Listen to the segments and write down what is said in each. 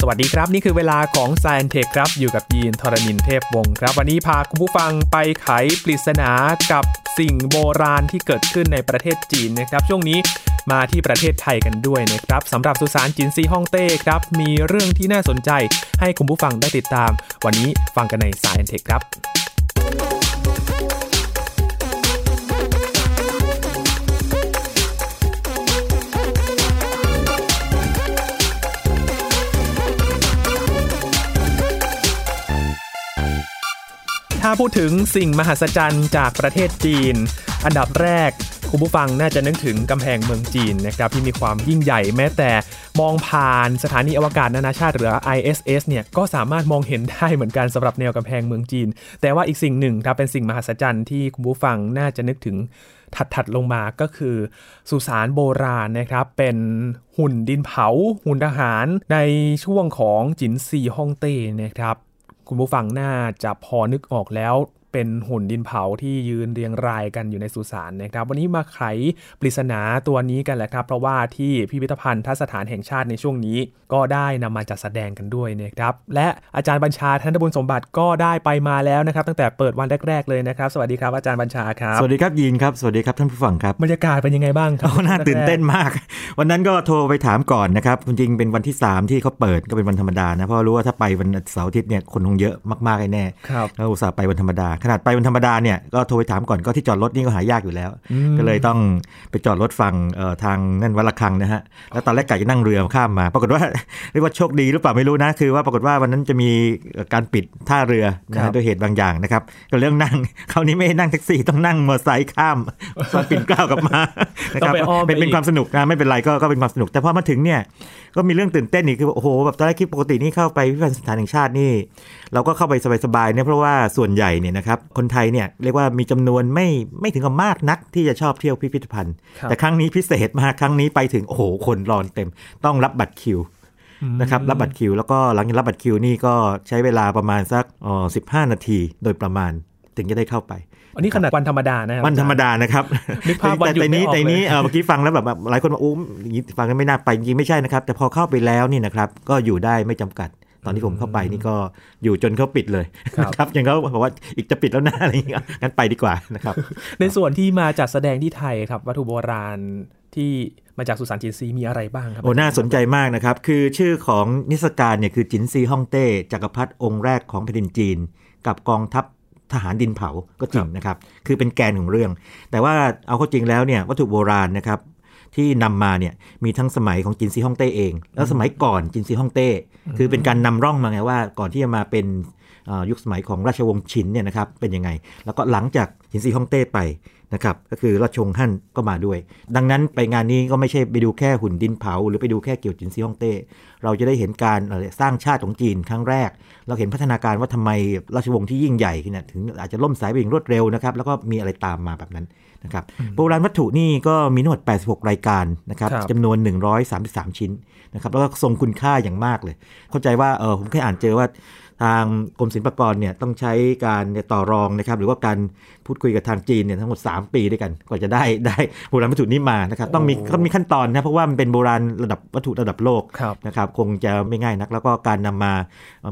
สวัสดีครับ นี่คือเวลาของ s ซ i e n t e c h ครับ อยู่กับยีนทรณินเทพวงศ์ครับ วันนี้พาคุณผู้ฟังไปไขปริศนากับสิ่งโบราณที่เกิดขึ้นในประเทศจีนนะครับ ช่วงนี้มาที่ประเทศไทยกันด้วยนะครับสำหรับสุสานจินซีฮ่องเต้ครับ มีเรื่องที่น่าสนใจให้คุณผู้ฟังได้ติดตาม วันนี้ฟังกันใน s ซ i e n t e c h ครับ ถ้าพูดถึงสิ่งมหัศจรรย์จากประเทศจีน อันดับแรกคุณผู้ฟังน่าจะนึกถึงกำแพงเมืองจีนนะครับที่มีความยิ่งใหญ่แม้แต่มองผ่านสถานีอวกาศนานาชาติหรือ ISS เนี่ยก็สามารถมองเห็นได้เหมือนกันสำหรับแนวกำแพงเมืองจีน แต่ว่าอีกสิ่งหนึ่งครับเป็นสิ่งมหัศจรรย์ที่คุณผู้ฟังน่าจะนึกถึงถัดๆลงมาก็คือสุสานโบราณนะครับ เป็นหุ่นดินเผา หุ่นทหารในช่วงของจินซีฮ่องเต้นะครับ คุณผู้ฟังน่าจะพอนึกออกแล้ว เป็นหุ่นดินเผาที่ยืนเรียงรายกันอยู่ในสุสานนะครับ วันนี้มาไขปริศนาตัวนี้กันแหละครับ เพราะว่าที่พิพิธภัณฑ์ทัศสถานแห่งชาติในช่วงนี้ ก็ได้นำมาจัดแสดงกันด้วยนะครับ และอาจารย์บัญชาธนบุญสมบัติก็ได้ไปมาแล้วนะครับ ตั้งแต่เปิดวันแรกๆเลยนะครับ สวัสดีครับอาจารย์บัญชาครับสวัสดีครับยีนครับสวัสดีครับท่านผู้ฟังครับบรรยากาศเป็นยังไงบ้างครับโอ้น่าตื่นเต้นมาก วันนั้นก็โทรไปถามก่อนนะครับจริงๆเป็นวันที่ 3 ที่เขาเปิดก็เป็นวันธรรมดานะเพราะรู้ว่าถ้าไปวันเสาร์อาทิตย์เนี่ยคนคงเยอะมากๆแน่ครับแล้วอุตส่าห์ไปวันธรรมดาขนาดไปวันธรรมดาเนี่ยก็โทรไปถามก่อนก็ที่จอดรถนี่ก็หายากอยู่แล้ว ก็เลยต้องไปจอดรถฟังเอ่อทางนั่นวัดละคังนะฮะแล้วตอนแรกกะจะนั่งเรือข้ามมา ปรากฏว่าเรียกว่าโชคดีหรือเปล่าไม่รู้นะ คือว่าปรากฏว่าวันนั้นจะมีการปิดท่าเรือนะครัฮะบด้วยเหตุบางอย่างนะครับก็เรื่องนั่งคราวนี้ไม่ให้นั่งแท็กซี่ต้องนั่งมอเตอร์ไซค์ข้ามซอยปิ่นเกล้ากลับมานะต้อคงรับไปอ้อมไปเป็นเป็นอีกความสนุกนะไม่เป็นไรก็ก็เป็นความสนุก แต่พอมาถึงเนี่ยก็มีเรื่องตื่นเต้นอีกคือโอ้โหแบบตอนแรกคิดปกตินี่เข้าไปพิพิธภัณฑ์สถานแห่งชาตินี่ เราก็เข้าไปสบายๆเนี่ยเพราะว่าส่วนใหญ่เนี่ยนะครับคนไทยเนี่ยเรียกว่ามีจำนวนไม่ไม่ถึงกับมากนักที่จะชอบเที่ยวพิพิธภัณฑ์ครับแต่ครั้งนี้พิเศษมากครั้งนี้ไปถึงโอ้โหคนรอนเต็ม ต้องรับบัตรคิวนะครับรับบัตรคิว แล้วก็หลังจากรับบัตรคิวนี่ก็ใช้เวลาประมาณสักอ๋อสิบห้านาทีโดยประมาณถึงจะได้เข้าไป อันนี้ขนาดวันธรรมดานะครับวันธรรมดานะครับนึกภาพวันหยุดแต่ไม่นี้ออกแต่นี้เลยเอ่อเมื่อกี้ฟังแล้วแบบแบบหลายคนบอกอู้อย่างนี้ฟังกันไม่น่าไปจริงๆไม่ใช่นะครับ แต่พอเข้าไปแล้วนี่นะครับก็อยู่ได้ไม่จำกัด ตอนที่ผมเข้าไปนี่ก็อยู่จนเขาปิดเลยครับนะครับอย่างเขาบอกว่าอีกจะปิดแล้วนะอะไรอย่างเงี้ยงั้นไปดีกว่านะครับ ในส่วนที่มาจัดแสดงที่ไทยครับ วัตถุโบราณที่มาจากสุสานจินซีมีอะไรบ้างครับ โอ้ น่าสนใจมากนะครับ คือชื่อของนิทรรศการเนี่ยคือจินซีฮ่องเต้จักรพรรดิองค์แรกของแผ่นดินจีน กับกองทัพทหารดินเผาก็จริงนะครับ คือเป็นแกนของเรื่อง แต่ว่าเอาเข้าจริงแล้วเนี่ยวัตถุโบราณนะครับ ที่นำมาเนี่ยมีทั้งสมัยของจินซีฮ่องเต้เอง แล้วสมัยก่อนจินซีฮ่องเต้ คือเป็นการนำร่องมาไงว่าก่อนที่จะมาเป็นอ่อยุคสมัยของราชวงศ์ชินเนี่ยนะครับเป็นยังไง แล้วก็หลังจากจินซีฮ่องเต้ไป นะครับก็คือราชวงศ์ฮั่นก็มาด้วย ดังนั้นไปงานนี้ก็ไม่ใช่ไปดูแค่หุ่นดินเผา หรือไปดูแค่เกี่ยวจินซีฮ่องเต้เราจะได้เห็นการเอ่อสร้างชาติของจีนครั้งแรก เราเห็นพัฒนาการว่าทำไมราชวงศ์ที่ยิ่งใหญ่เนี่ยถึงอาจจะล่มสายไปอย่างรวดเร็วนะครับแล้วก็มีอะไรตามมาแบบนั้นนะครับโบราณวัตถุนี่ก็มีทั้งหมด 86 รายการนะครับครับจำนวน 133 ชิ้นนะครับแล้วก็ทรงคุณค่าอย่างมากเลย เข้าใจว่าเออผมเคยอ่านเจอว่า ทางกรมศิลปากรเนี่ยต้องใช้การต่อรองนะครับ หรือว่าการพูดคุยกับทางจีนเนี่ยทั้งหมด 3 ปีด้วยกันกว่าจะได้ได้โบราณวัตถุนี้มานะครับต้องมีโอ้ต้องมีขั้นตอนนะเพราะว่ามันเป็นโบราณระดับวัตถุระดับโลกครับนะครับคงจะไม่ง่ายนัก แล้วก็การนำมา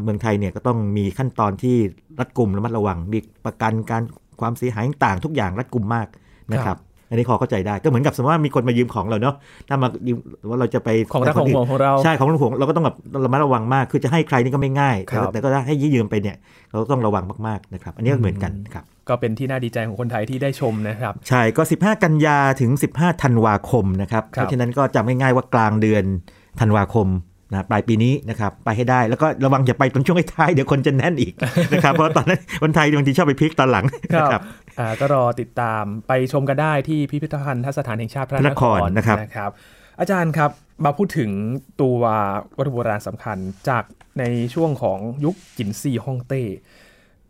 เมืองไทยเนี่ยก็ต้องมีขั้นตอนที่รัดกุมระมัดระวังมีประกันการความเสียหายต่างๆทุกอย่างรัดกุมมากนะครับ อันนี้พอเข้าใจได้ก็เหมือนกับสมมติว่ามีคนมายืมของเราเนาะถ้ามายืมว่าเราจะไปของรักของห่วงของเราใช่ของห่วงเราก็ต้องแบบระมัดระวังมากคือจะให้ใครนี่ก็ไม่ง่ายครับแต่ก็ถ้าให้ยืมไปเนี่ยเราก็ต้องระวังมากๆนะครับ อันนี้ก็เหมือนกันครับก็เป็นที่น่าดีใจของคนไทยที่ได้ชมนะครับ ใช่ก็ 15 กันยาถึง 15 ธันวาคมนะครับครับเพราะฉะนั้นก็จำง่ายๆว่ากลางเดือนธันวาคมนะปลายปีนี้นะครับไปให้ได้แล้วก็ระวังอย่าไปตอนช่วงท้ายๆเดี๋ยวคนจะแน่นอีกนะครับเพราะตอนนั้นคนไทยบางทีชอบไปพลิกตอนหลังนะครับ อ่าก็รอติดตามไปชมกันได้ที่พิพิธภัณฑ์ทัศสถานแห่งชาติพระพระนนคครรนะครับนะครับ อาจารย์ครับมาพูดถึงตัววัตถุโบราณสำคัญจากในช่วงของยุคจิ๋นซีฮ่องเต้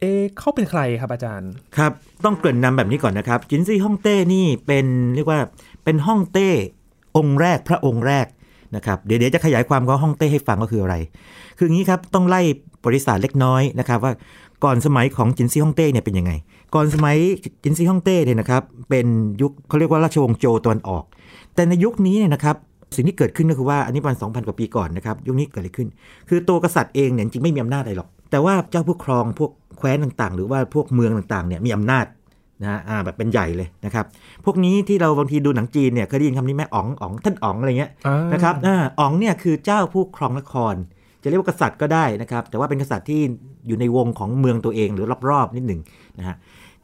เอะเขาเป็นใครครับอาจารย์ครับ ต้องเกริ่นนำแบบนี้ก่อนนะครับ จิ๋นซีฮ่องเต้นี่เป็นเรียกว่าเป็นฮ่องเต้องค์แรกพระองค์แรกนะครับเดี๋ยวเดี๋ยวจะขยายความของฮ่องเต้ให้ฟังก็คืออะไร คืออย่างนี้ครับต้องไล่ประวัติเล็กน้อยนะครับว่าก่อนสมัยของจิ๋นซีฮ่องเต้เนี่ยเป็นยังไง ก่อนสมัยจิ๋นซีฮ่องเต้เนี่ยนะครับเป็นยุคเขาเรียกว่าราชวงศ์โจวตะวันออก แต่ในยุคนี้เนี่ยนะครับสิ่งที่เกิดขึ้นก็คือว่าอันนี้ประมาณ2,000 กว่าปีก่อนนะครับยุคนี้เกิดอะไรขึ้น คือตัวกษัตริย์เองเนี่ยจริงไม่มีอำนาจอะไรหรอก แต่ว่าเจ้าผู้ครองพวกแคว้นต่างๆ หรือว่าพวกเมืองต่างๆเนี่ยมีอำนาจนะฮะอ่าแบบเป็นใหญ่เลยนะครับพวกนี้ที่เราบางทีดูหนังจีนเนี่ยเคยได้ยินคำนี้ไหมอ๋องอ๋องท่านอ๋องอะไรเงี้ยอ่านะครับอ่าอ๋องเนี่ยคือเจ้าผู้ครองนคร จะเรียกว่ากษัตริย์ก็ได้นะครับแต่ว่าเป็นกษัตริย์ที่อยู่ในวงของเมืองตัวเองหรือรอบๆนิดหนึ่งนะฮะ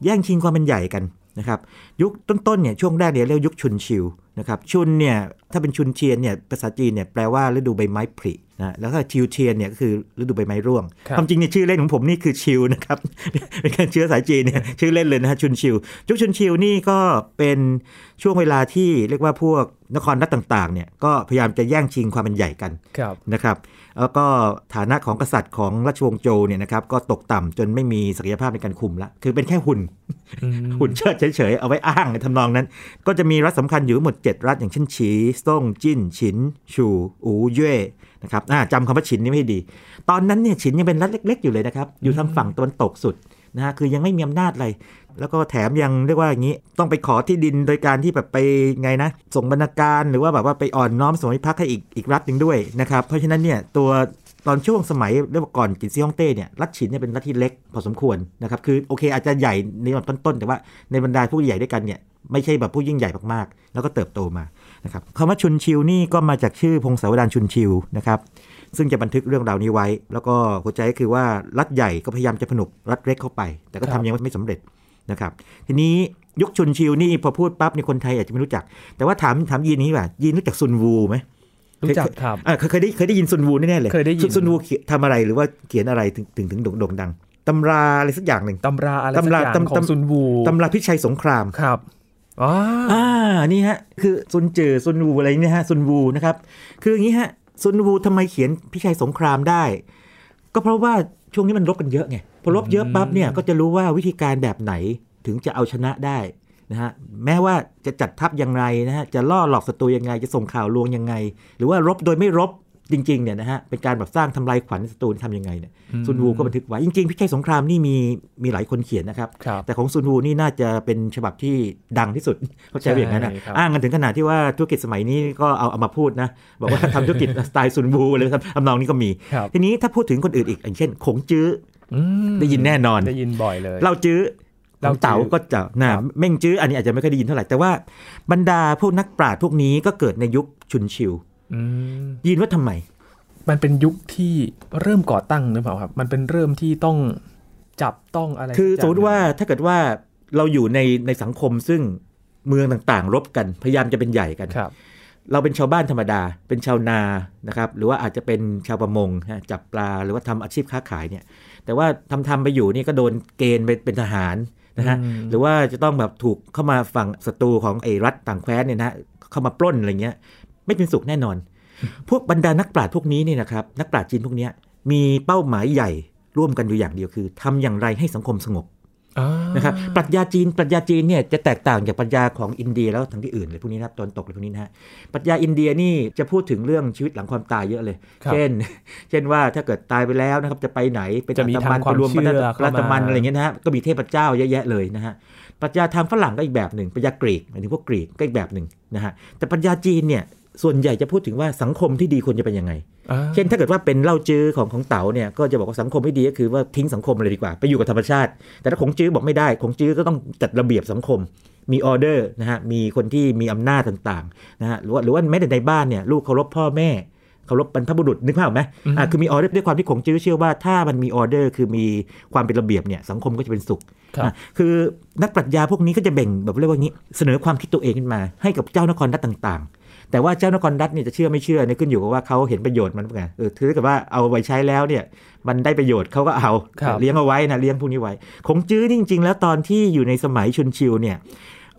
แย่งชิงความเป็นใหญ่กันนะครับยุคต้นๆเนี่ยช่วงแรกเนี่ยเรียกยุคชุนชิวนะครับชุนเนี่ยถ้าเป็นชุนเทียนเนี่ยภาษาจีนเนี่ยแปลว่าฤดูใบไม้ผลินะแล้วก็ชิวเทียนเนี่ยก็คือฤดูใบไม้ร่วงครับความจริงเนี่ยชื่อเล่นของผมนี่คือชิวนะครับเป็นการเชื้อสายจีนเนี่ยชื่อเล่นเลยนะฮะชุนชิวยุคชุนชิวนี่ก็เป็นช่วงเวลาที่เรียกว่าพวกนครรัฐต่างๆเนี่ยก็พยายามจะแย่งชิงความเป็นใหญ่กันครับนะครับแล้วก็ฐานะของกษัตริย์ของราชวงศ์โจวเนี่ยนะครับก็ตกต่ำจนไม่มีศักยภาพในการคุมละคือเป็นแค่หุ่นอืมหุ่นเชิดเฉยๆเอาไว้อ้างในทำนองนั้น ก็จะมีรัฐสำคัญอยู่ทั้งหมด7 รัฐอย่างเช่นฉีซ่งจิ้น ฉิน ชูอูเย่นะครับอ่าจำคำว่าฉินนี่ไม่ดี ตอนนั้นเนี่ยฉินยังเป็นรัฐเล็ก ๆ อยู่เลยนะครับ อยู่ทางฝั่งตะวันตกสุดนะฮะคือยังไม่มีอำนาจอะไร แล้วก็แถมยังเรียกว่าอย่างนี้ ต้องไปขอที่ดินโดยการที่แบบไปไงนะ ส่งบรรณาการหรือว่าแบบว่าไปอ่อนน้อมสมัยพักให้อีกอีกรัฐหนึ่งด้วยนะครับ เพราะฉะนั้นเนี่ยตัวตอนช่วงสมัยเรียกว่าก่อนจินซี่ฮ่องเต้เนี่ยรัฐฉินเนี่ยเป็นรัฐที่เล็กพอสมควรนะครับ คือโอเคอาจจะใหญ่ในลำดับต้นๆแต่ว่าในบรรดาผู้ใหญ่ด้วยกันเนี่ย ไม่ใช่แบบผู้ยิ่งใหญ่มากๆ แล้วก็เติบโตมานะครับคำว่าชุนชิวนี่ก็มาจากชื่อพงศาวดารชุนชิวนะครับซึ่งจะบันทึกเรื่องราวนี้ไว้ แล้วก็หัวใจก็คือว่ารัฐใหญ่ก็พยายามจะผนวกรัฐเล็กเข้าไป แต่ก็ครัทำบยังไม่สำเร็จนะครับทีนี้ยุคชุนชิวนี่พอพูดปั๊บในยคนไทยอาจจะไม่รู้จัก แต่ว่าถามถามยีนนี้ว่ายีนรู้จักซุนวูไหมรู้จักครับอ่าเคยเคยได้เคยได้ยินซุนวูแน่ๆเลยเคยได้ยินซุซุนวูเขียนทำอะไรหรือว่าเขียนอะไรถึงถึงถึงโด่งโด่งดังตำราอะไรสักอย่างหนึ่งตำราอะไรสักตำราอย่างตำของตำซุนวูตำราพิชัยสงครามครับ อ๋ออ่านี่ฮะ คือซุนเจอซุนวูอะไรเนี่ยฮะซุนวูนะครับ คืออย่างนี้ฮะซุนวูทำไมเขียนพิชัยสงครามได้ ก็เพราะว่าช่วงนี้มันรบกันเยอะไงพอรบเยอะปั๊บเนี่ยก็จะรู้ว่าวิธีการแบบไหนถึงจะเอาชนะได้นะฮะแม้ว่าจะจัดทัพอย่างไรนะฮะจะล่อหลอกศัตรูยังไงจะส่งข่าวลวงยังไง หรือว่ารบโดยไม่รบ จริงๆเนี่ยนะฮะเป็นการแบบสร้างทำลายขวัญศัตรูทำยังไงเนี่ยซุนวูก็บันทึกไว้ จริงๆพิชัยสงครามนี่มีมีหลายคนเขียนนะครับครับแต่ของซุนฮูนี่น่าจะเป็นฉบับที่ดังที่สุดเข้าใจว่าอย่างนั้นนะใช่ครับอ้างกันถึงขนาดที่ว่าธุรกิจสมัยนี้ก็เอาเอามาพูดนะ บอกว่าทำธุรกิจสไตล์ซุนฮูเลยครับทำนองนี้ก็มีครับทีนี้ถ้าพูดถึงคนอื่นอีกอย่างเช่นขงจื้ออืมได้ยินแน่นอนได้ยินบ่อยเลยเล่าจื้อเล่าจื้อเต๋าก็จะนะครับเม่งจื้ออันนี้อาจจะไม่ค่อยได้ยินเท่าไหร่แต่ว่าบรรดาพวกนักปราชญ์พวกนี้ก็เกิดในยุคชุนชิวอืม ยินว่าทำไม มันเป็นยุคที่เริ่มก่อตั้งหรือเปล่าครับ มันเป็นเริ่มที่ต้องจับต้องอะไร คือสักสย่มงมติว่าถ้าเกิดว่าเราอยู่ในในสังคมซึ่งเมืองต่างๆ รบกันพยายามจะเป็นใหญ่กันครับ เราเป็นชาวบ้านธรรมดา เป็นชาวนานะครับ หรือว่าอาจจะเป็นชาวประมงฮะจับปลาหรือว่าทำอาชีพค้าขายเนี่ย แต่ว่าทำทำไปอยู่นี่ก็โดนเกณฑ์ไปเป็นทหารนะฮะอืมหรือว่าจะต้องแบบถูกเข้ามาฝั่งศัตรูของไอ้รัฐต่างแคว้นเนี่ยนะฮะเข้ามาปล้นอะไรเงี้ย ไม่เป็นสุขแน่นอน พวกบรรดานักปราชญ์พวกนี้เนี่ยนะครับ นักปราชญ์จีนพวกเนี้ยมีเป้าหมายใหญ่ร่วมกันอยู่อย่างเดียวคือทำอย่างไรให้สังคมสงบอ่านะครับปรัชญาจีนปรัชญาจีนเนี่ยจะแตกต่างจากปรัชญาของอินเดียแล้วทั้งที่อื่นเลยพวกนี้นะครับตอนตกเลยพวกนี้นะฮะปรัชญาอินเดียนี่จะพูดถึงเรื่องชีวิตหลังความตายเยอะเลยครับเช่น เช่นว่าถ้าเกิดตายไปแล้วนะครับจะไปไหนเป็นจะมีอัตมันทางความไปรวมเชื่อเป็นเข้ามารัตมันอะไรอย่างเงี้ยนะฮะก็มีเทพเจ้าเยอะแยะเลยนะฮะปรัชญาทางฝรั่งก็อีกแบบหนึ่งปรัชญากรีกหมายถึงพวกกรีกก็อีกแบบหนึ่งนะฮะแต่ปรัชญาจีนเนี่ย ส่วนใหญ่จะพูดถึงว่าสังคมที่ดีควรจะเป็นยังไงอ่าเช่นถ้าเกิดว่าเป็นเล่าจื้อของของเต๋าเนี่ยก็จะบอกว่าสังคมที่ดีก็คือว่าทิ้งสังคมเลยดีกว่า ไปอยู่กับธรรมชาติ แต่ถ้าของจื้อบอกไม่ได้ของจื้อก็ต้องจัดระเบียบสังคม มีออเดอร์นะฮะมีคนที่มีอำนาจต่างๆนะฮะหรือว่าหรือว่าแม้แต่ในบ้านเนี่ยลูกเคารพพ่อแม่เคารพบรรพบุรุษนึกภาพออกไหมอ่าคือมีออเดอร์ด้วยความที่ของจื้อเชื่อว่าถ้ามันมีออเดอร์คือมีความเป็นระเบียบเนี่ยสังคมก็จะเป็นสุขครับอะคือนักปรัชญาพวกนี้ก็จะแบ่งแบบเรียกว่างี้ เสนอความคิดตัวเองขึ้นมาให้กับเจ้านครรัฐต่างๆ แต่ว่าเจ้านครรัฐเนี่ยจะเชื่อไม่เชื่อเนี่ยขึ้นอยู่กับว่าเขาเห็นประโยชน์มันไงเออถือกับว่าเอาไว้ใช้แล้วเนี่ยมันได้ประโยชน์เขาก็เอาครับเลี้ยงเอาไว้นะเลี้ยงพวกนี้ไว้คงจื้อนี่จริง ๆ แล้วตอนที่อยู่ในสมัยชุนชิวเนี่ย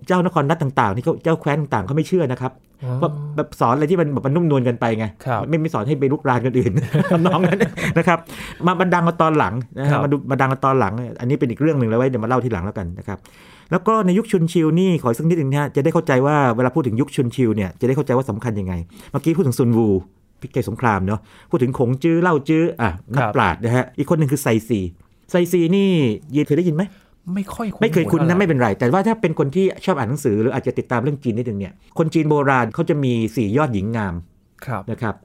เจ้านครรัฐต่างๆที่เขาเจ้าแคว้นต่างๆเขาไม่เชื่อนะครับอ๋อเพราะแบบสอนอะไรที่มันแบบมันนุ่มนวลกันไปไงครับไม่ไม่สอนให้ไปลุกรานคนอื่นทำนองนั้นนะครับ มาบันดังมาตอนหลังนะครัฮะบมาดูมาดังมาตอนหลัง อันนี้เป็นอีกเรื่องหนึ่งแล้วไว้เดี๋ยวมาเล่าทีหลังแล้วกันนะครับ แล้วก็ในยุคชุนชิวนี่ขออีกสักนิดหนึ่งนะฮะจะได้เข้าใจว่าเวลาพูดถึงยุคชุนชิวเนี่ยจะได้เข้าใจว่าสำคัญยังไง เมื่อกี้พูดถึงซุนวูพิกใจสงครามเนาะพูดถึงขงจื้อเล่าจื้ออะนักครับปราชญ์นะฮะอีกคนหนึ่งคือไซซีไซซีนี่ยีนเคยได้ยินไหมไม่ค่อยไม่เคยคุ้นนะไม่เป็นเป็นไร แต่ว่าถ้าเป็นคนที่ชอบอ่านหนังสือหรืออาจจะติดตามเรื่องจีนนิดนึงเนี่ยคนจีนโบราณเขาจะมีสี่ยอดหญิงงามครับนะครับ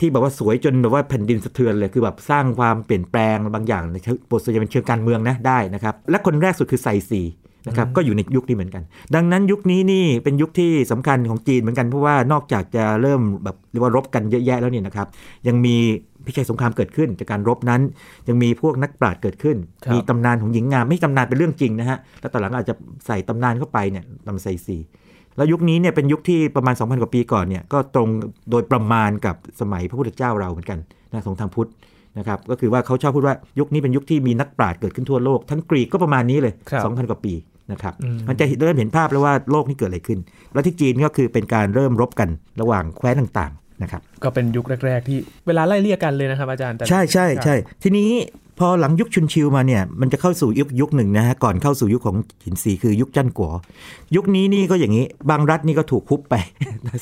ที่แบบว่าสวยจนแบบว่าแผ่นดินสะเทือนเลยคือแบบสร้างความเปลี่ยนแปลงบางอย่างในเชิงบทส่วนใหญ่เป็นเชิงการเมืองนะได้นะครับและคนแรกสุดคือไซซี นะครับก็อยู่ในยุคนี้เหมือนกัน ดังนั้นยุคนี้นี่เป็นยุคที่สำคัญของจีนเหมือนกันเพราะว่านอกจากจะเริ่มแบบเรียกว่ารบกันเยอะแยะแล้วเนี่ยนะครับยังมีพิชัยสงครามเกิดขึ้น จากการรบนั้น ยังมีพวกนักปราชญ์เกิดขึ้นครับมีตำนานของหญิงงามไม่ใช่ตำนานเป็นเรื่องจริงนะฮะแล้วตอนหลังอาจจะใส่ตำนานเข้าไปเนี่ยตำไซซีแล้วยุคนี้เนี่ยเป็นยุคที่ประมาณ 2,000 กว่าปีก่อนเนี่ยก็ตรงโดยประมาณกับสมัยพระพุทธเจ้าเราเหมือนกันนะสงทางพุทธนะครับก็คือว่าเขาชอบพูดว่ายุคนี้เป็นยุคที่มีนักปราชญ์เกิดขึ้นทั่วโลก ทั้งกรีกก็ประมาณนี้เลยครับ2,000 กว่าปี นะครับอืมมันจะเริ่มเห็นภาพแล้วว่าโลกนี้เกิดอะไรขึ้น แล้วที่จีนก็คือเป็นการเริ่มรบกันระหว่างแคว้นต่างๆนะครับก็เป็นยุคแรก ๆ ที่เวลาไล่เรียกกันเลยนะครับอาจารย์แต่ใช่ใช่ใช่ทีนี้ พอหลังยุคชุนชิวมาเนี่ยมันจะเข้าสู่ยุคยุคหนึ่งนะฮะก่อนเข้าสู่ยุคของหินสีคือยุคจั้นกัวยุคนี้นี่ก็อย่างนี้ บางรัฐนี่ก็ถูกคุบไป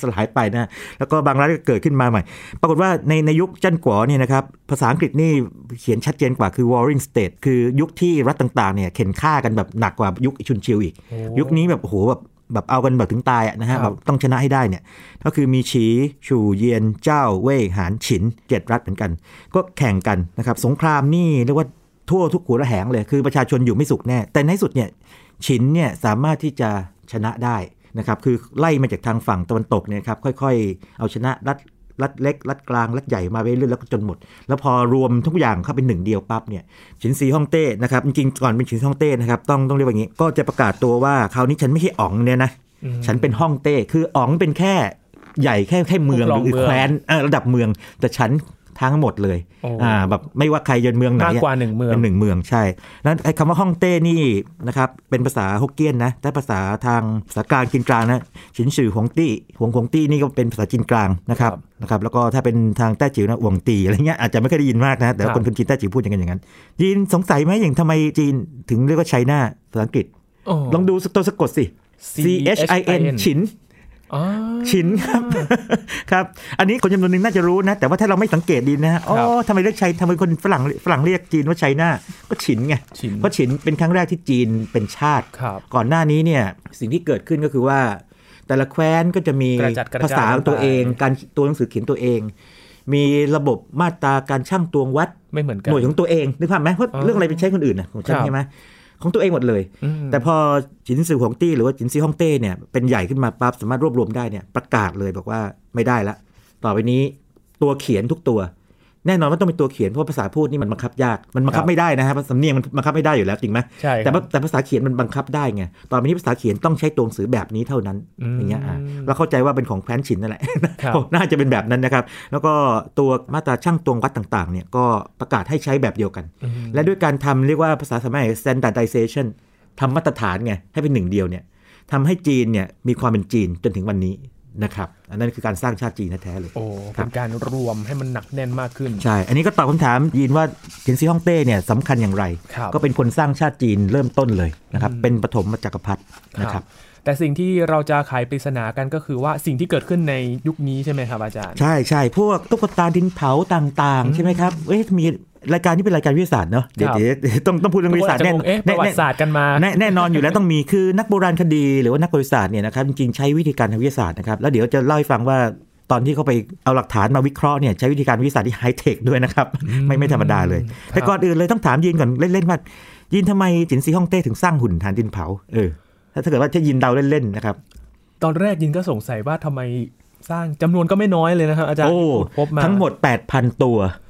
สลายไปนะแล้วก็บางรัฐก็เกิดขึ้นมาใหม่ ปรากฏว่าในในยุคจั้นกัวเนี่ยนะครับภาษาอังกฤษนี่เขียนชัดเจนกว่าคือ warring state คือยุคที่รัฐต่างๆเนี่ยเข็นฆ่ากันแบบหนักกว่ายุคชุนชิวอีกโอ้ยุคนี้แบบโอ้โหแบบ แบบเอากันแบบถึงตายอะนะฮะคแบรับบต้องชนะให้ได้เนี่ย ก็คือมีฉีชูเยียนเจ้าเว่ยหานฉินเจ็ดรัฐเหมือนกัน ก็แข่งกันนะครับ สงครามนี่เรียกว่าทั่วทุกหัวระแหงเลย คือประชาชนอยู่ไม่สุขแน่ แต่ในที่สุดเนี่ยฉินเนี่ยสามารถที่จะชนะได้นะครับ คือไล่มาจากทางฝั่งตะวันตกเนี่ยครับ ค่อยๆ เอาชนะรัฐ รัฐเล็ก รัฐกลาง รัฐใหญ่มาไปเรื่อยๆแล้วก็จนหมด แล้วพอรวมทุกอย่างเข้าเป็นหนึ่งเดียวปั๊บเนี่ยฉินซีฮ่องเต้นะครับจริงๆก่อนเป็นฉินซีฮ่องเต้นะครับต้องต้องเรียกว่าอย่างนี้ ก็จะประกาศตัวว่าคราวนี้ฉันไม่ใช่อ๋องเนี่ยนะอืมฉันเป็นฮ่องเต้คืออ๋องเป็นแค่ใหญ่แค่แค่เมืองผู้ครองหรือเมืองแคว้นเออระดับเมืองแต่ฉัน ทั้งหมดเลยโอ้อ่าแบบไม่ว่าใครจะเมืองไหนมากอะกว่าหนึ่งเมืองเป็นหนึ่งเมืองใช่นั้นไอ้คำว่าฮ่องเต้นี่นะครับเป็นภาษาฮกเกี้ยนนะแต่ภาษาทางภาษากลางจีนกลางนะฉินสื่อหวงตี้หวงหวงตี้นี่ก็เป็นภาษาจีนกลางนะครับครับนะครับแล้วก็ถ้าเป็นทางแต้จิ๋วนะหวงตีอะไรเงี้ยอาจจะไม่เคยได้ยินมากนะแต่ว่าครับคนคนจีนแต้จิ๋วพูดอย่างนั้นอย่างนั้นจีนสงสัยไหมอย่างทำไมจีนถึงเรียกว่าไชน่าภาษาอังกฤษโอ้ลองดูตัวสะกดสิ C H I N ฉิน อ๋อฉินครับครับ อันนี้คนจำนวนหนึ่งน่าจะรู้นะ แต่ว่าถ้าเราไม่สังเกตดีนะอ๋อครับทำไมเรียกชัยทำไมคนฝรั่งฝรั่งเรียกจีนว่าไชน่าก็ฉินไงฉินเพราะฉินเป็นครั้งแรกที่จีนเป็นชาติครับก่อนหน้านี้เนี่ยสิ่งที่เกิดขึ้นก็คือว่า แต่ละแคว้นก็จะมีกระจัดกระจายภาษาของตัวเอง การตัวหนังสือเขียนตัวเองมีระบบมาตราการช่างตวงวัดไม่เหมือนกันหน่วยของตัวเองนึกภาพไหมเพราะอ๋อเรื่องอะไรไปใช้คนอื่นนะของฉันครับใช่ไหม ของตัวเองหมดเลยอืมแต่พอจินซือหวงตี้หรือว่าจินซีฮ่องเต้เนี่ยเป็นใหญ่ขึ้นมาปั๊บสามารถรวบรวมได้เนี่ยประกาศเลยบอกว่าไม่ได้ละ ต่อไปนี้ตัวเขียนทุกตัว แน่นอนว่าต้องเป็นตัวเขียนเพราะว่าภาษาพูดนี่มันบังคับยากมันบังคับไม่ได้นะฮะสำเนียงมันบังคับไม่ได้อยู่แล้วจริงไหมใช่ครับแต่ว่าแต่ภาษาเขียนมันบังคับได้ไงต่อไปนี้ภาษาเขียนต้องใช้ตัวหนังสือแบบนี้เท่านั้นอืมอย่างเงี้ยอะเราเข้าใจว่าเป็นของแคว้นฉินนั่นแหละครับน่าจะเป็นแบบนั้นนะครับ แล้วก็ตัวมาตราช่างตวงวัดต่างๆเนี่ยก็ประกาศให้ใช้แบบเดียวกันอืม และด้วยการทำเรียกว่าภาษาสมัย standardization ทำมาตรฐานไงให้เป็นหนึ่งเดียวเนี่ยทำให้จีนเนี่ยมีความเป็นจีนจนถึงวันนี้นะครับ อันนั้นคือการสร้างชาติจีนแท้ๆเลย โอ้ครัเป็บนการรวมให้มันหนักแน่นมากขึ้น ใช่ อันนี้ก็ตอบคำถามยีนว่าเจินซีฮ่องเต้เนี่ยสำคัญอย่างไรครับก็เป็นคนสร้างชาติจีนเริ่มต้นเลยนะครับอืมเป็นปฐมจักรพรรดินะครับ แต่สิ่งที่เราจะไขปริศนากันก็คือว่าสิ่งที่เกิดขึ้นในยุคนี้ใช่ไหมครับอาจารย์ ใช่ใช่พวกตุ๊กตาดินเผาต่างๆ ใช่ไหมครับ เอ้ยมี รายการที่เป็นรายการวิทยาศาสตร์เนาะเดี๋ยวครับเดี๋ยวเดี๋ยวต้องต้องพูดเรื่องวิทยาศาสตร์ทุกแน่คนอจจะงงเอ๊ะประวัติศาสตร์กันมาแน่แน่นอนอยู่แล้วต้องมีคือนักโบราณคดีหรือว่านักประวัติศาสตร์เนี่ยนะครับจริงๆใช้วิธีการทางวิทยาศาสตร์นะครับแล้วเดี๋ยวจะเล่าให้ฟังว่าตอนที่เขาไปเอาหลักฐานมาวิเคราะห์เนี่ยใช้วิธีการวิทยาศาสตร์ที่ไฮเทคด้วยนะครับ ไม่ไม่ธรรมดาเลยครับแต่ก่อนอื่นเลยต้องถามยินก่อนเล่นๆว่ายินทำไมจินซีฮ่องเต้ถึงสร้างหุ่นฐานดินเผาเออถ้าเกิดว่าจะยินเดาเล่นๆนะครับตอนแรกยินก็สงสัยว่าทำไมสร้างจำนวนก็ไม่น้อยเลยนะครับอาจารย์โอ้ที่ขุดพบมาทั้งหมด 8,000 ตัวโอ้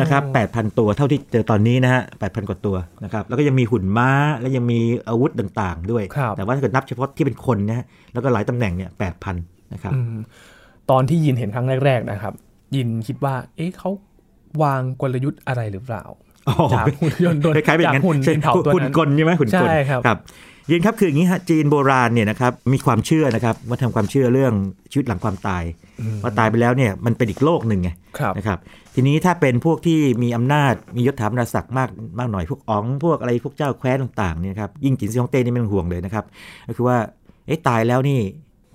นะครับ8,000 ตัวเท่าที่เจอตอนนี้นะฮะ8,000 กว่าตัวนะครับแล้วก็ยังมีหุ่นม้าแล้วยังมีอาวุธต่างๆ ด้วยครับแต่ว่าถ้าเกิดนับเฉพาะที่เป็นคนนะฮะแล้วก็หลายตำแหน่งเนี่ย8,000นะครับอืมตอนที่ยินเห็นครั้งแรก ๆนะครับ ยินคิดว่า เอ๊ะเขาวางกลยุทธ์อะไรหรือเปล่าอ๋อจากหุ่นยนต์โดยคล้ายๆเป็นอย่างนั้นจากหุ่นใช่ดินเผาตัวนั้นหุ่นกลใช่ไหมหุ่นกลใช่ครับครับ ยินครับคืออย่างนี้ฮะจีนโบราณเนี่ยนะครับมีความเชื่อนะครับว่าทำความเชื่อเรื่องชีวิตหลังความตายอืมว่าตายไปแล้วเนี่ยมันเป็นอีกโลกหนึ่งไงครับนะครับทีนี้ถ้าเป็นพวกที่มีอำนาจมียศถาบรรดาศักดิ์มากมากหน่อยพวกอ๋องพวกอะไรพวกเจ้าแคว้นต่างๆเนี่ยครับยิ่งจินซีฮองเต้นี่ไม่ต้องห่วงเลยนะครับก็คือว่าเอ๊ะตายแล้วนี่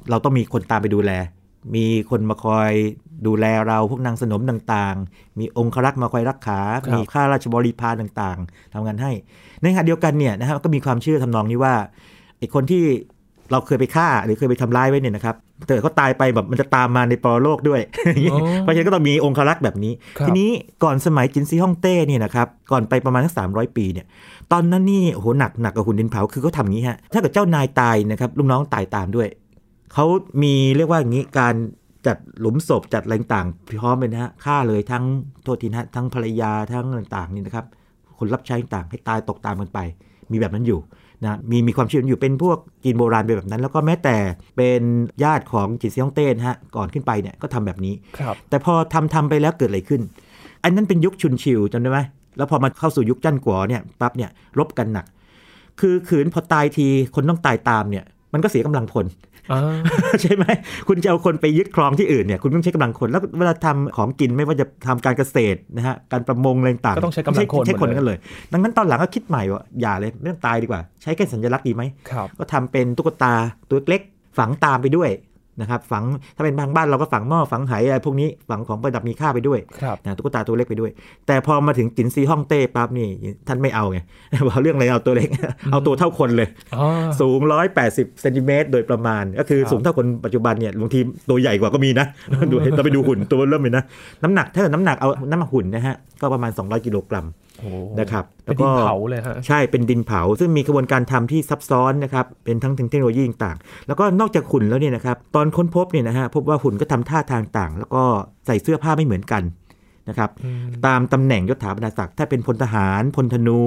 เราต้องมีคนตามไปดูแล มีคนมาคอยดูแลเราพวกนางสนมต่างๆ มีองครักษ์มาคอยรักขาครับมีข้าราชบริพารต่างๆทำงานให้ ในขณะเดียวกันเนี่ยนะครับก็มีความเชื่อทำนองนี้ว่าไอ้คนที่เราเคยไปฆ่าหรือเคยไปทำร้ายไว้เนี่ยนะครับแต่เขาตายไปแบบมันจะตามมาในปรโลกด้วยอ๋อเพราะฉะนั้นก็ต้องมีองครักษ์แบบนี้ครับทีนี้ก่อนสมัยจินซีฮ่องเต้เนี่ยนะครับ ก่อนไปประมาณสักสามร้อยปีเนี่ย ตอนนั้นนี่โอ้โหหนักหนักกับหุ่นดินเผา คือเขาทำอย่างนี้ฮะ ถ้าเกิดเจ้านายตายนะครับ ลูกน้องตายตามด้วย เขามีเรียกว่าอย่างนี้การจัดหลุมศพจัดอะไรต่างๆพร้อมเลยนะฮะฆ่าเลยทั้งโทษทีนะฮะทั้งภรรยาทั้งต่างๆนี่นะครับ คนรับใช้ต่างๆให้ตายตกตามกันไป มีแบบนั้นอยู่นะมีมีความเชื่ออยู่เป็นพวกจีนโบราณไปนแบบนั้น แล้วก็แม้แต่เป็นญาติของจินซีฮ่องเต้นะฮะก่อนขึ้นไปเนี่ยก็ทำแบบนี้ครับแต่พอทำทำไปแล้วเกิดอะไรขึ้น อันนั้นเป็นยุคชุนชิวจำได้ไหมแล้วพอมาเข้าสู่ยุคจั้นกัวเนี่ยปั๊บเนี่ยรบกันหนัก คือขืนพอตายทีคนต้องตายตามเนี่ย มันก็เสียกำลังพลอ่าใช่ไหมคุณจะเอาคนไปยึดครองที่อื่นเนี่ยคุณต้องใช้กำลังคนแล้วเวลาทำของกินไม่ว่าจะทำการเกษตรนะฮะการประมงอะไรต่างๆก็ต้องใช้กำลังคนใช้คนหมดเลยกันเลย ดังนั้นตอนหลังก็คิดใหม่ว่าอย่าเลยไม่ต้องตายดีกว่า ใช้แค่สัญลักษณ์ดีไหมครับก็ทำเป็นตุ๊กตาตัวเล็กฝังตามไปด้วย นะครับฝังถ้าเป็นบางบ้านเราก็ฝังหม้อฝังไหอะไรพวกนี้ฝังของประดับมีค่าไปด้วยครับนะตุ๊กตาตัวเล็กไปด้วย แต่พอมาถึงจินซีฮ่องเต้ปั๊บนี่ท่านไม่เอาไงบอกเรื่องอะไรเอาตัวเล็ก เอาตัวเท่าคนเลยอ๋อสูง 180เซนติเมตรโดยประมาณ ก็คือครับสูงเท่าคนปัจจุบันเนี่ยบางทีตัวใหญ่กว่าก็มีนะดูเราไปดูหุ่นตัวเริ่มเลยนะน้ำหนักถ้าเกิดน้ำหนักเอาน้ำหนักหุ่นนะฮะก็ประมาณ 200 กิโลกรัมโอ้โห นะครับเป็นดินเผาเลยฮะใช่เป็นดินเผา ซึ่งมีกระบวนการทำที่ซับซ้อนนะครับเป็นทั้งเทคโนโลยีต่างๆแล้วก็นอกจากหุ่นแล้วเนี่ยนะครับตอนค้นพบเนี่ยนะฮะพบว่าหุ่นก็ทำท่าทางต่าง แล้วก็ใส่เสื้อผ้าไม่เหมือนกันนะครับอืมตามตำแหน่งยศถาบรรดาศักดิ์ถ้าเป็นพลทหารพลธนู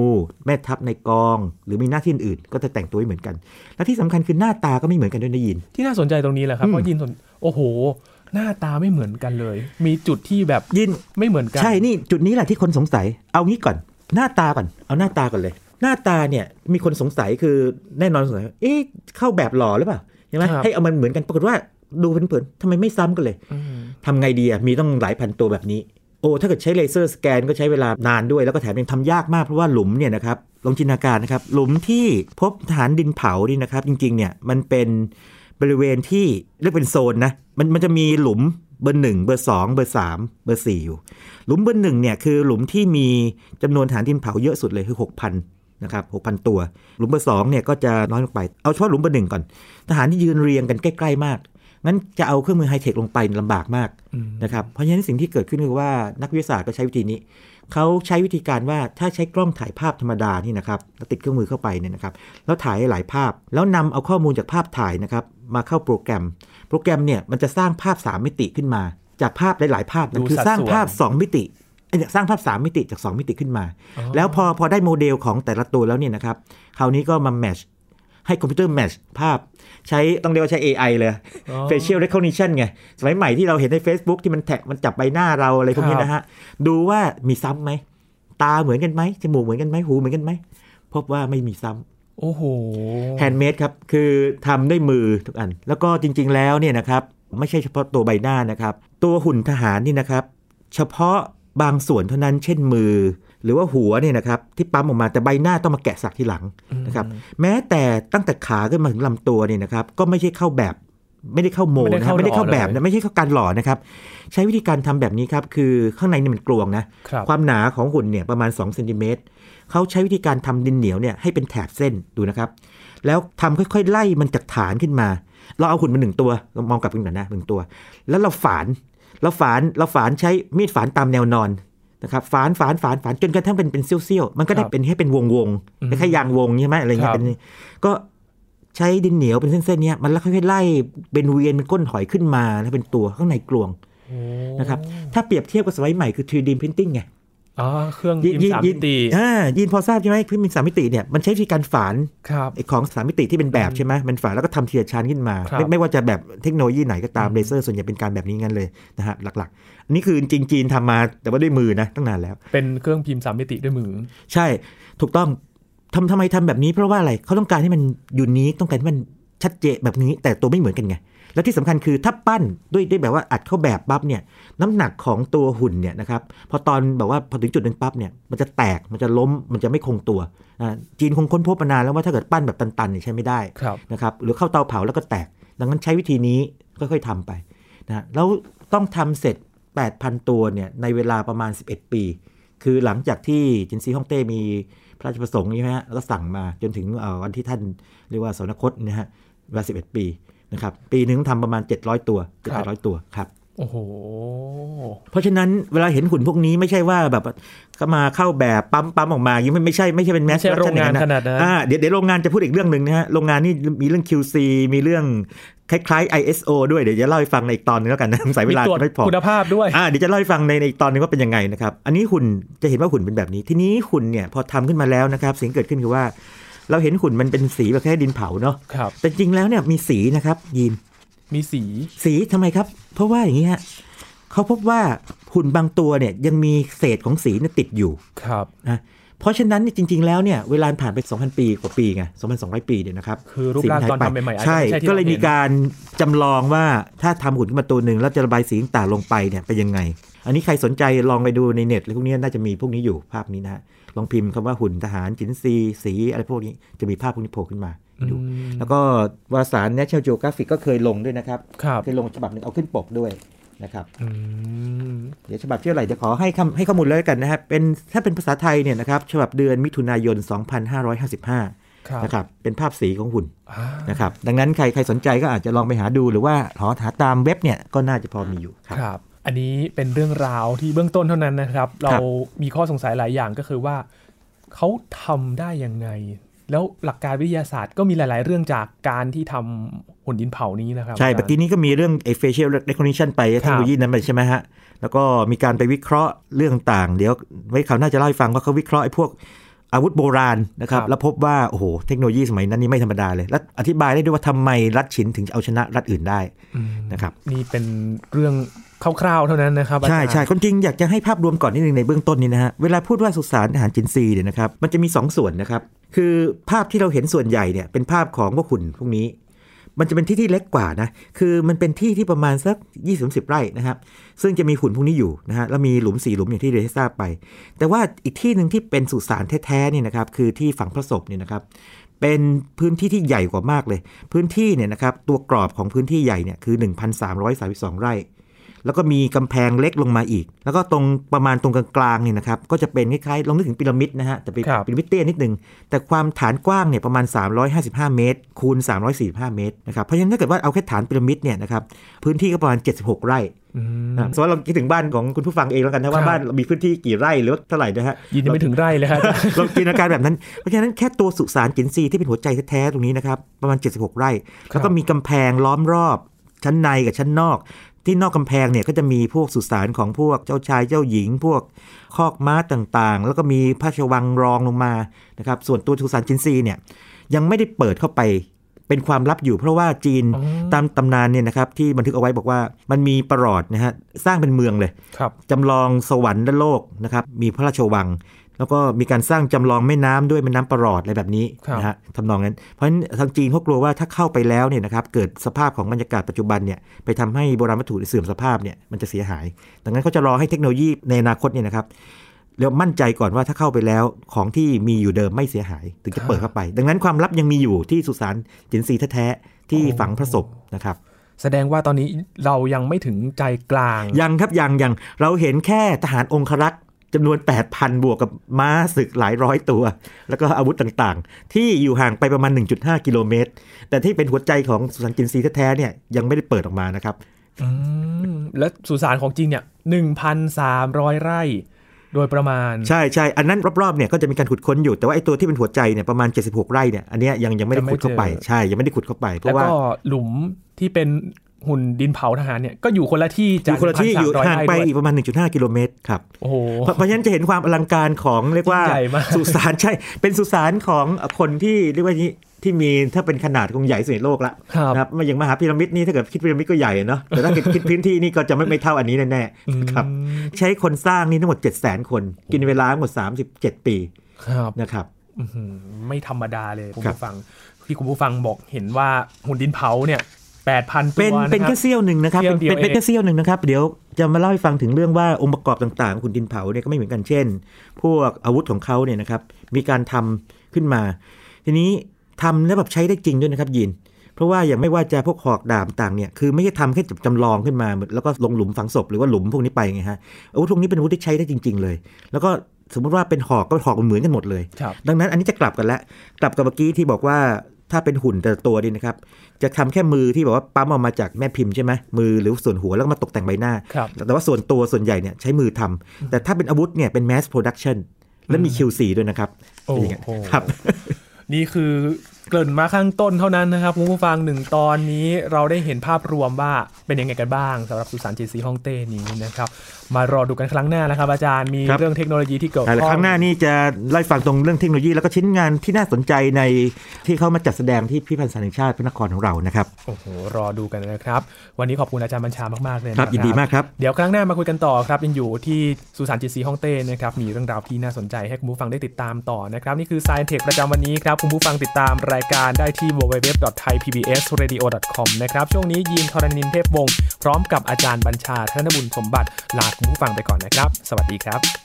แม่ทัพในกอง หรือมีหน้าที่อื่นๆก็จะแต่งตัวไม่เหมือนกัน และที่สำคัญคือหน้าตาก็ไม่เหมือนกันด้วยนะยิน ที่น่าสนใจตรงนี้แหละครับอืมเพราะยินสนโอ้โห หน้าตาไม่เหมือนกันเลย มีจุดที่แบบยินไม่เหมือนกัน ใช่นี่จุดนี้แหละที่คนสงสัย เอางี้ก่อน หน้าตาก่อน เอาหน้าตาก่อนเลย หน้าตาเนี่ยมีคนสงสัยคือแน่นอนสงสัยว่าเอ๊ะเข้าแบบหล่อหรือเปล่าใช่ไหมครับให้เอามันเหมือนกันปรากฏว่าดูเผินๆทำไมไม่ซ้ำกันเลยอืมทำไงดีอะมีต้องหลายพันตัวแบบนี้โอ้ถ้าเกิดใช้เลเซอร์สแกนก็ใช้เวลานานด้วย แล้วก็แถมยังทำยากมากเพราะว่าหลุมเนี่ยนะครับลองจินตนาการนะครับ หลุมที่พบทหารดินเผานี่นะครับ จริงๆเนี่ยมันเป็น บริเวณที่เรียกเป็นโซนนะมันมันจะมีหลุมเบอร์หนึ่งเบอร์สองเบอร์สามเบอร์สี่อยู่ หลุมเบอร์หนึ่งเนี่ยคือหลุมที่มีจำนวนทหารดินเผาเยอะสุดเลยคือหกพันนะครับหกพันตัว หลุมเบอร์สองเนี่ยก็จะน้อยลงไป เอาเฉพาะหลุมเบอร์หนึ่งก่อน ทหารที่ยืนเรียงกันใกล้ ๆ มาก งั้นจะเอาเครื่องมือไฮเทคลงไปลำบากมากอืมนะครับ เพราะฉะนั้นสิ่งที่เกิดขึ้นคือว่านักวิทยาศาสตร์ก็ใช้วิธีนี้ เขาใช้วิธีการว่าถ้าใช้กล้องถ่ายภาพธรรมดานี่นะครับแล้วติดเครื่องมือเข้าไปเนี่ยนะครับ แล้วถ่ายให้หลายภาพ แล้วนำเอาข้อมูลจากภาพถ่ายนะครับ มาเข้าโปรแกรม โปรแกรมเนี่ยมันจะสร้างภาพ 3 มิติขึ้นมา จากภาพหลาย ๆ ภาพนะดูคือสัดสร้างส่วนภาพ 2 มิติไอ้เนี่ยสร้างภาพ 3 มิติจาก 2 มิติขึ้นมาอ๋อแล้วพอพอได้โมเดลของแต่ละตัวแล้วเนี่ยนะครับ คราวนี้ก็มา match ให้คอมพิวเตอร์ match ภาพ ใช้ต้องเรียกว่าใช้ AI เลยอ๋อ facial recognition ไง สมัยใหม่ที่เราเห็นใน Facebook ที่มัน tag มันจับใบหน้าเราอะไรพวกนี้นะฮะ ดูว่ามีซ้ำไหม ตาเหมือนกันไหมจมูกเหมือนกันไหมหูเหมือนกันไหมพบว่าไม่มีซ้ำโอ้โห handmade ครับ คือทำด้วยมือทุกอัน แล้วก็จริง ๆ แล้วเนี่ยนะครับไม่ใช่เฉพาะตัวใบหน้านะครับ ตัวหุ่นทหารนี่นะครับ เฉพาะบางส่วนเท่านั้น เช่นมือ หรือว่าหัวเนี่ยนะครับที่ปั๊มออกมาแต่ใบหน้าต้องมาแกะสลักทีหลังนะครับแม้แต่ตั้งแต่ขาขึ้นมาถึงลำตัวเนี่ยนะครับก็ไม่ใช่เข้าแบบไม่ได้เข้าโมไม่ได้นะคเข้ารับไม่ได้เข้าหล่อแบบเลยนะไม่ใช่เข้าการหล่อนะครับ ใช้วิธีการทำแบบนี้ครับคือข้างในนี่มันกลวงนะครับความหนาของหุ่นเนี่ยประมาณ2เซนติเมตรเขาใช้วิธีการทำดินเหนียวเนี่ยให้เป็นแถบเส้นดูนะครับ แล้วทำค่อยๆ ไล่มันจากฐานขึ้นมา เราเอาหุ่นมาหนึ่งตัวเรามองกลับกันก่อนนะหนึ่งตัว แล้วเราฝานเราฝานเราฝานใช้มีดฝานตามแนวนอน นะครับฝานฝานฝานฝานจนกระทั่งเป็นเป็นเซี่ยวๆมันก็ได้ครับเป็นให้เป็นวงวงๆอืมคล้ายๆยางวงใช่ไหมอะไรเงี้คยรับเป็นก็ใช้ดินเหนียวเป็นเส้นๆเนี้ยมันแล้วค่อยๆไล่เป็นเวียนเป็นก้นหอยขึ้นมาแล้วเป็นตัวข้างในกลวงโอ้นะครับถ้าเปรียบเทียบกับสมัยใหม่คือ 3D printing ไง อ๋อเครื่องพิมพ์สามมิติอ่ายินพอทราบใช่ไหมพิมพ์สามมิติเนี่ยมันใช้วิธีการฝานครับไอ้ของสามมิติที่เป็นแบบใช่ไหมมันฝานแล้วก็ทำทีละชั้นขึ้นมาครับไม่ไม่ว่าจะแบบเทคโนโลยีไหนก็ตามอืมเลเซอร์ส่วนใหญ่เป็นการแบบนี้งั้นเลยนะฮะหลักๆอันนี้คือจริงจีนทำมาแต่ว่าด้วยมือนะตั้งนานแล้ว เป็นเครื่องพิมพ์สามมิติด้วยมือ ใช่ถูกต้องทำทำไมทำแบบนี้เพราะว่าอะไรเขาต้องการให้มันยูนิคต้องการให้มันชัดเจนแบบนี้แต่ตัวไม่เหมือนกันไง แล้วที่สำคัญคือถ้าปั้นด้วยด้วยแบบว่าอัดเข้าแบบปั๊บเนี่ยน้ำหนักของตัวหุ่นเนี่ยนะครับพอตอนแบบว่าพอถึงจุดหนึ่งปั๊บเนี่ยมันจะแตกมันจะล้มมันจะไม่คงตัวอ่าจีนคงค้นพบมานานแล้วว่าถ้าเกิดปั้นแบบตันๆเนี่ยใช้ไม่ได้ครับนะครับหรือเข้าเตาเผาแล้วก็แตก ดังนั้นใช้วิธีนี้ค่อยๆทำไปนะฮะแล้วต้องทำเสร็จ 8,000 ตัวเนี่ยในเวลาประมาณ 11 ปี คือหลังจากที่จินซีฮ่องเต้มีพระราชประสงค์ใช่ไหมฮะแล้วก็สั่งมาจนถึงเอ่อวันที่ท่านเรียกว่าสวรรคตนะฮะเวลา11 ปี นะครับปีหนึ่งต้องทำประมาณ 700 ตัวครับ700ตัวครับโอ้โหเพราะฉะนั้นเวลาเห็นหุ่นพวกนี้ไม่ใช่ว่าแบบก็มาเข้าแบบปั๊มปั๊มออกมาอย่างนี้มันไม่ใช่ไม่ใช่เป็นแมสไม่ใช่โรงงานขนาดนั้นอ่าเดี๋ยวเดี๋ยวโรงงานจะพูดอีกเรื่องหนึ่งนะฮะโรงงานนี่มีเรื่อง QC มีเรื่องคล้ายๆ ISO ด้วยเดี๋ยวจะเล่าให้ฟังในอีกตอนนึงแล้วกันนะสายเวมีลาตรวจจะไม่พอคุณภาพด้วยอ่าเดี๋ยวจะเล่าให้ฟังในในอีกตอนนึงว่าเป็นยังไงนะครับอันนี้หุ่นจะเห็นว่าหุ่นเป็นแบบนี้ ทีนี้หุ่นเนี่ยพอทำขึ้นมาแล้วนะครับสิ่งเกิดขึ้นคือว่า เราเห็นหุ่นมันเป็นสีแบบแค่ดินเผาเนาะครับแต่จริงแล้วเนี่ยมีสีนะครับยีนมีสีสีทำไมครับ เพราะว่าอย่างนี้ฮะเขาพบว่าหุ่นบางตัวเนี่ยยังมีเศษของสีเนี่ยติดอยู่ครับนะเพราะฉะนั้นเนี่ยจริง ๆ แล้วเนี่ยเวลาผ่านไป 2,000 ปีกว่าปีไง2,200 ปีเนี่ยนะครับคือรูปร่างสีตอนหยทำไปใหม่ๆอาจจะใช่ไม่ใช่ที่ก็เลยเราเห็นมีการจำลองว่าถ้าทำหุ่นขึ้นมาตัวหนึ่งแล้วจะระบายสีต่างๆลงไปเนี่ยเป็นยังไง อันนี้ใครสนใจลองไปดูในเน็ตอะไรพวกนี้น่าจะมีพวกนี้อยู่ภาพนี้นะฮะ ลองพิมพ์คำว่าหุ่นทหารจินซีสีอะไรพวกนี้จะมีภาพพวกนี้โผล่ขึ้นมาให้ดูอืมแล้วก็วารสาร National Geographic ก็เคยลงด้วยนะครับครับเคยลงฉบับหนึ่งเอาขึ้นปกด้วยนะครับอืมเดี๋ยวฉบับที่อะไหรจะขอให้คำให้ข้อมูลเลยกันนะครับเป็นถ้าเป็นภาษาไทยเนี่ยนะครับฉบับเดือนมิถุนายน 2555ครับนะครับเป็นภาพสีของหุ่นอ่านะครับดังนั้นใครใครสนใจก็อาจจะลองไปหาดูหรือว่าหาหาตามเว็บเนี่ยก็น่าจะพอมีอยู่ครับครับ อันนี้เป็นเรื่องราวที่เบื้องต้นเท่านั้นนะครับ เราครับมีข้อสงสัยหลายอย่างก็คือว่าเขาทำได้ยังไง แล้วหลักการวิทยาศาสตร์ก็มีหลาย ๆ เรื่องจากการที่ทำหุ่นดินเผานี้นะครับ ใช่อาจารย์เมื่อกี้นี้ก็มีเรื่องไอ้ facial recognition ไปเทคโนโลยีนั้นไปใช่ไหมฮะ แล้วก็มีการไปวิเคราะห์เรื่องต่าง เดี๋ยวไว้คราวหน้าจะเล่าให้ฟังว่าเขาวิเคราะห์ไอ้พวกอาวุธโบราณนะครับครับแล้วพบว่า โอ้โห เทคโนโลยีสมัยนั้นนี่ไม่ธรรมดาเลย และอธิบายได้ด้วยว่าทำไมรัฐฉินถึงจะเอาชนะรัฐอื่นได้อืมนะครับ นี่เป็นเรื่อง คร่าวๆเท่านั้นนะครับอาใช่จารย์ใช่คนจริงอยากจะให้ภาพรวมก่อนนิดนึงในเบื้องต้นนี้นะฮะเวลาพูดว่าสุสานทหารจินซีเนี่ยนะครับมันจะมี 2 ส่วนนะครับคือภาพที่เราเห็นส่วนใหญ่เนี่ยเป็นภาพของพวกหุ่นพวกนี้ มันจะเป็นที่ที่เล็กกว่านะคือมันเป็นที่ที่ประมาณสัก2 0 10ไร่นะครับซึ่งจะมีหุ่นพวกนี้อยู่นะฮะแล้วมีหลุมสี่หลุมอย่างที่เรนทราบไป แต่ว่าอีกที่หนึ่งที่เป็นสุสานแท้ๆเนี่ยนะครับคือที่ฝังพระศพเนี่ยนะครับเป็นพื้นที่ที่ใหญ่กว่ามากเลย พื้นที่เนี่ยนะครับตัวกรอบของพื้นที่ใหญ่เนี่ยคือ 1,332 ไร่ แล้วก็มีกำแพงเล็กลงมาอีก แล้วก็ตรงประมาณตรงกลางๆเนี่ยนะครับก็จะเป็นคล้ายๆลองนึกถึงพีระมิดนะฮะแต่เป็นครับพีระมิดเตี้ยนิดนึงแต่ความฐานกว้างเนี่ยประมาณ 355 เมตร คูณ 345 เมตรนะครับเพราะฉะนั้นถ้าเกิดว่าเอาแค่ฐานพีระมิดเนี่ยนะครับพื้นที่ก็ประมาณ 76 ไร่อืมนะสมมติเราคิดถึงบ้านของคุณผู้ฟังเองแล้วกันนะว่าครับบ้านเรามีพื้นที่กี่ไร่หรือว่าเท่าไหร่นะฮะยินยังไม่ถึงไร่เลยครับเราจินตนาการแบบนั้น เพราะฉะนั้นแค่ตัวสุสานจินซีที่เป็นหัวใจแท้ๆตรงนี้นะครับประมาณ 76 ไร่ แล้วก็มีกำแพงล้อมรอบชั้นในกับชั้นนอก ที่นอกกำแพงเนี่ยก็จะมีพวกสุสานของพวกเจ้าชายเจ้าหญิง พวกคอกม้าต่างๆ แล้วก็มีพระราชวังรองลงมานะครับ ส่วนตัวสุสานจินซีเนี่ยยังไม่ได้เปิดเข้าไปเป็นความลับอยู่เพราะว่าจีนอ๋อตามตำนานเนี่ยนะครับที่บันทึกเอาไว้บอกว่ามันมีประหลอดนะฮะสร้างเป็นเมืองเลยครับจำลองสวรรค์และโลกนะครับมีพระราชวัง แล้วก็มีการสร้างจำลองแม่น้ำด้วยแม่น้ำประหลอดอะไรแบบนี้ครับนะฮะทำนองนั้น เพราะฉะนั้นทางจีนเขากลัวว่าถ้าเข้าไปแล้วเนี่ยนะครับเกิดสภาพของบรรยากาศปัจจุบันเนี่ยไปทำให้โบราณวัตถุเสื่อมสภาพเนี่ยมันจะเสียหาย ดังนั้นเขาจะรอให้เทคโนโลยีในอนาคตเนี่ยนะครับแล้วมั่นใจก่อนว่าถ้าเข้าไปแล้วของที่มีอยู่เดิมไม่เสียหาย ถึงจะเปิดเข้าไป ดังนั้นความลับยังมีอยู่ที่สุสานจินซีแท้ๆที่ฝังพระศพนะครับแสดงว่าตอนนี้เรายังไม่ถึงใจกลาง ยังครับยังยังเราเห็นแค่ทหารองครักษ์ จำนวน 8,000 บวกกับม้าศึกหลายร้อยตัว แล้วก็อาวุธต่างๆ ที่อยู่ห่างไปประมาณ 1.5 กิโลเมตร แต่ที่เป็นหัวใจของสุสานจินซีแท้ๆเนี่ยยังไม่ได้เปิดออกมานะครับอืมและสุสานของจริงเนี่ยหนึ่งพันสามร้อยไร่โดยประมาณใช่ใช่อันนั้นรอบๆเนี่ยก็จะมีการขุดค้นอยู่แต่ว่าไอ้ตัวที่เป็นหัวใจเนี่ยประมาณ 76 ไร่เนี่ยอันเนี้ยยังยังไม่ได้ยังไม่ขุดเข้าไปเจอใช่ยังไม่ได้ขุดเข้าไป เพแล้วราะว่าก็หลุมที่เป็น หุ่นดินเผาทหารเนี่ยก็อยู่คนละที่อจากยู่คนละที่อยู่1,300ห่างไปร่ด้วยอีกประมาณ 1.5 กิโลเมตรครับโอ้โหเพราะเพราะฉะนั้นจะเห็นความอลังการของเรียกว่ายิ่งใหญ่มากสุสานใช่ เป็นสุสานของคนที่เรียกว่านี้ที่มีถ้าเป็นขนาดคงใหญ่สุดในโลกละครับนะครับมาอย่างมหาพีระมิดนี่ถ้าเกิดคิดพีระมิดก็ใหญ่อะเนาะแต่ถ้าเกิดคิดพื้นที่นี่ก็จะไม่ไม่เท่าอันนี้แน่ๆครับอืมใช้คนสร้างนี่ทั้งหมด 7 0 0 0 0 0 คน กินเวลาทั้งหมด 37 ปีครับนะครับอื้อหือไม่ธรรมดาเลยคุณครับผู้ฟังที่คุณผู้ฟังบอกเห็นว่าหุ่นดินเผาเนี่ย แปดพันตัวเป็นนะเป็นครัแค่บเสี้ยวหนึ่งนะครับเสี้ยวเป็นเดียวเป็นเป็นเองแค่เสี้ยวหนึ่งนะครับ เดี๋ยวจะมาเล่าให้ฟังถึงเรื่องว่าองค์ประกอบต่างๆ ของคุณดินเผาเนี่ยก็ไม่เหมือนกันเช่น พวกอาวุธของเขาเนี่ยนะครับมีการทำขึ้นมา ทีนี้ทำแล้วแบบใช้ได้จริงด้วยนะครับยิน เพราะว่าอย่างไม่ว่าจะพวกหอกดาบต่างเนี่ยคือไม่ใช่ทำแค่จำลองขึ้นมา แล้วก็ลงหลุมฝังศพหรือว่าหลุมพวกนี้ไปไงฮะอาวุธพวกนี้เป็นอาวุธที่ใช้ได้จริง ๆ เลย แล้วก็สมมติว่าเป็นหอกก็หอกเหมือนกันหมดเลยครับดังนั้นอันนี้จะกลับกันแล้ว กลับกับเมื่อกี้ที่บอกว่า ถ้าเป็นหุ่นแต่ละตัวนี่นะครับ จะทำแค่มือที่แบบว่าปั๊มออกมาจากแม่พิมพ์ใช่ไหมมือหรือส่วนหัวแล้วก็มาตกแต่งใบหน้าครับแต่ว่าส่วนตัวส่วนใหญ่เนี่ยใช้มือทำแต่ถ้าเป็นอาวุธเนี่ยเป็น mass production และมี QC ด้วยนะครับ โอ้เป็นอย่างเงี้ยโหครับ นี่คือ เกริ่นมาข้างต้นเท่านั้นนะครับคุณผู้ฟังหนึ่งตอนนี้เราได้เห็นภาพรวมว่าเป็นยังไงกันบ้างสำหรับสุสานจีซีฮ่องเต้นี้นะครับ มารอดูกันครั้งหน้านะครับ อาจารย์มีครับเรื่องเทคโนโลยีที่เกี่ยวแต่ข้องครั้งหน้านี่จะไล่ฟังตรงเรื่องเทคโนโลยีแล้วก็ชิ้นงานที่น่าสนใจในที่เขามาจัดแสดงที่พิพิธภัณฑ์สถานแห่งชาติพระนครของเรานะครับโอ้โหรอดูกันนะครับ วันนี้ขอบคุณอาจารย์บัญชามากๆเลยคนะรับยินดีมากครับเดี๋ยวครั้งหน้ามาคุยกันต่อครับยังอยู่ที่สุสานจีซีฮ่องเต้นะครับมีเรื่องราวที่น่าสนใจให้คุณผู้ฟังได้ติดตามต่อนะครับนี่คือ Science Tech ประจำวันนี้ครับคุณผู้ฟังติดตามรายการได้ที่ www.thaipbsradio.com นะครับ ช่วงนี้ยีนทรณินเทพวงศ์พร้อมกับอาจารย์บัญชาธนบุญสมบัติลาคุณผู้ฟังไปก่อนนะครับ สวัสดีครับ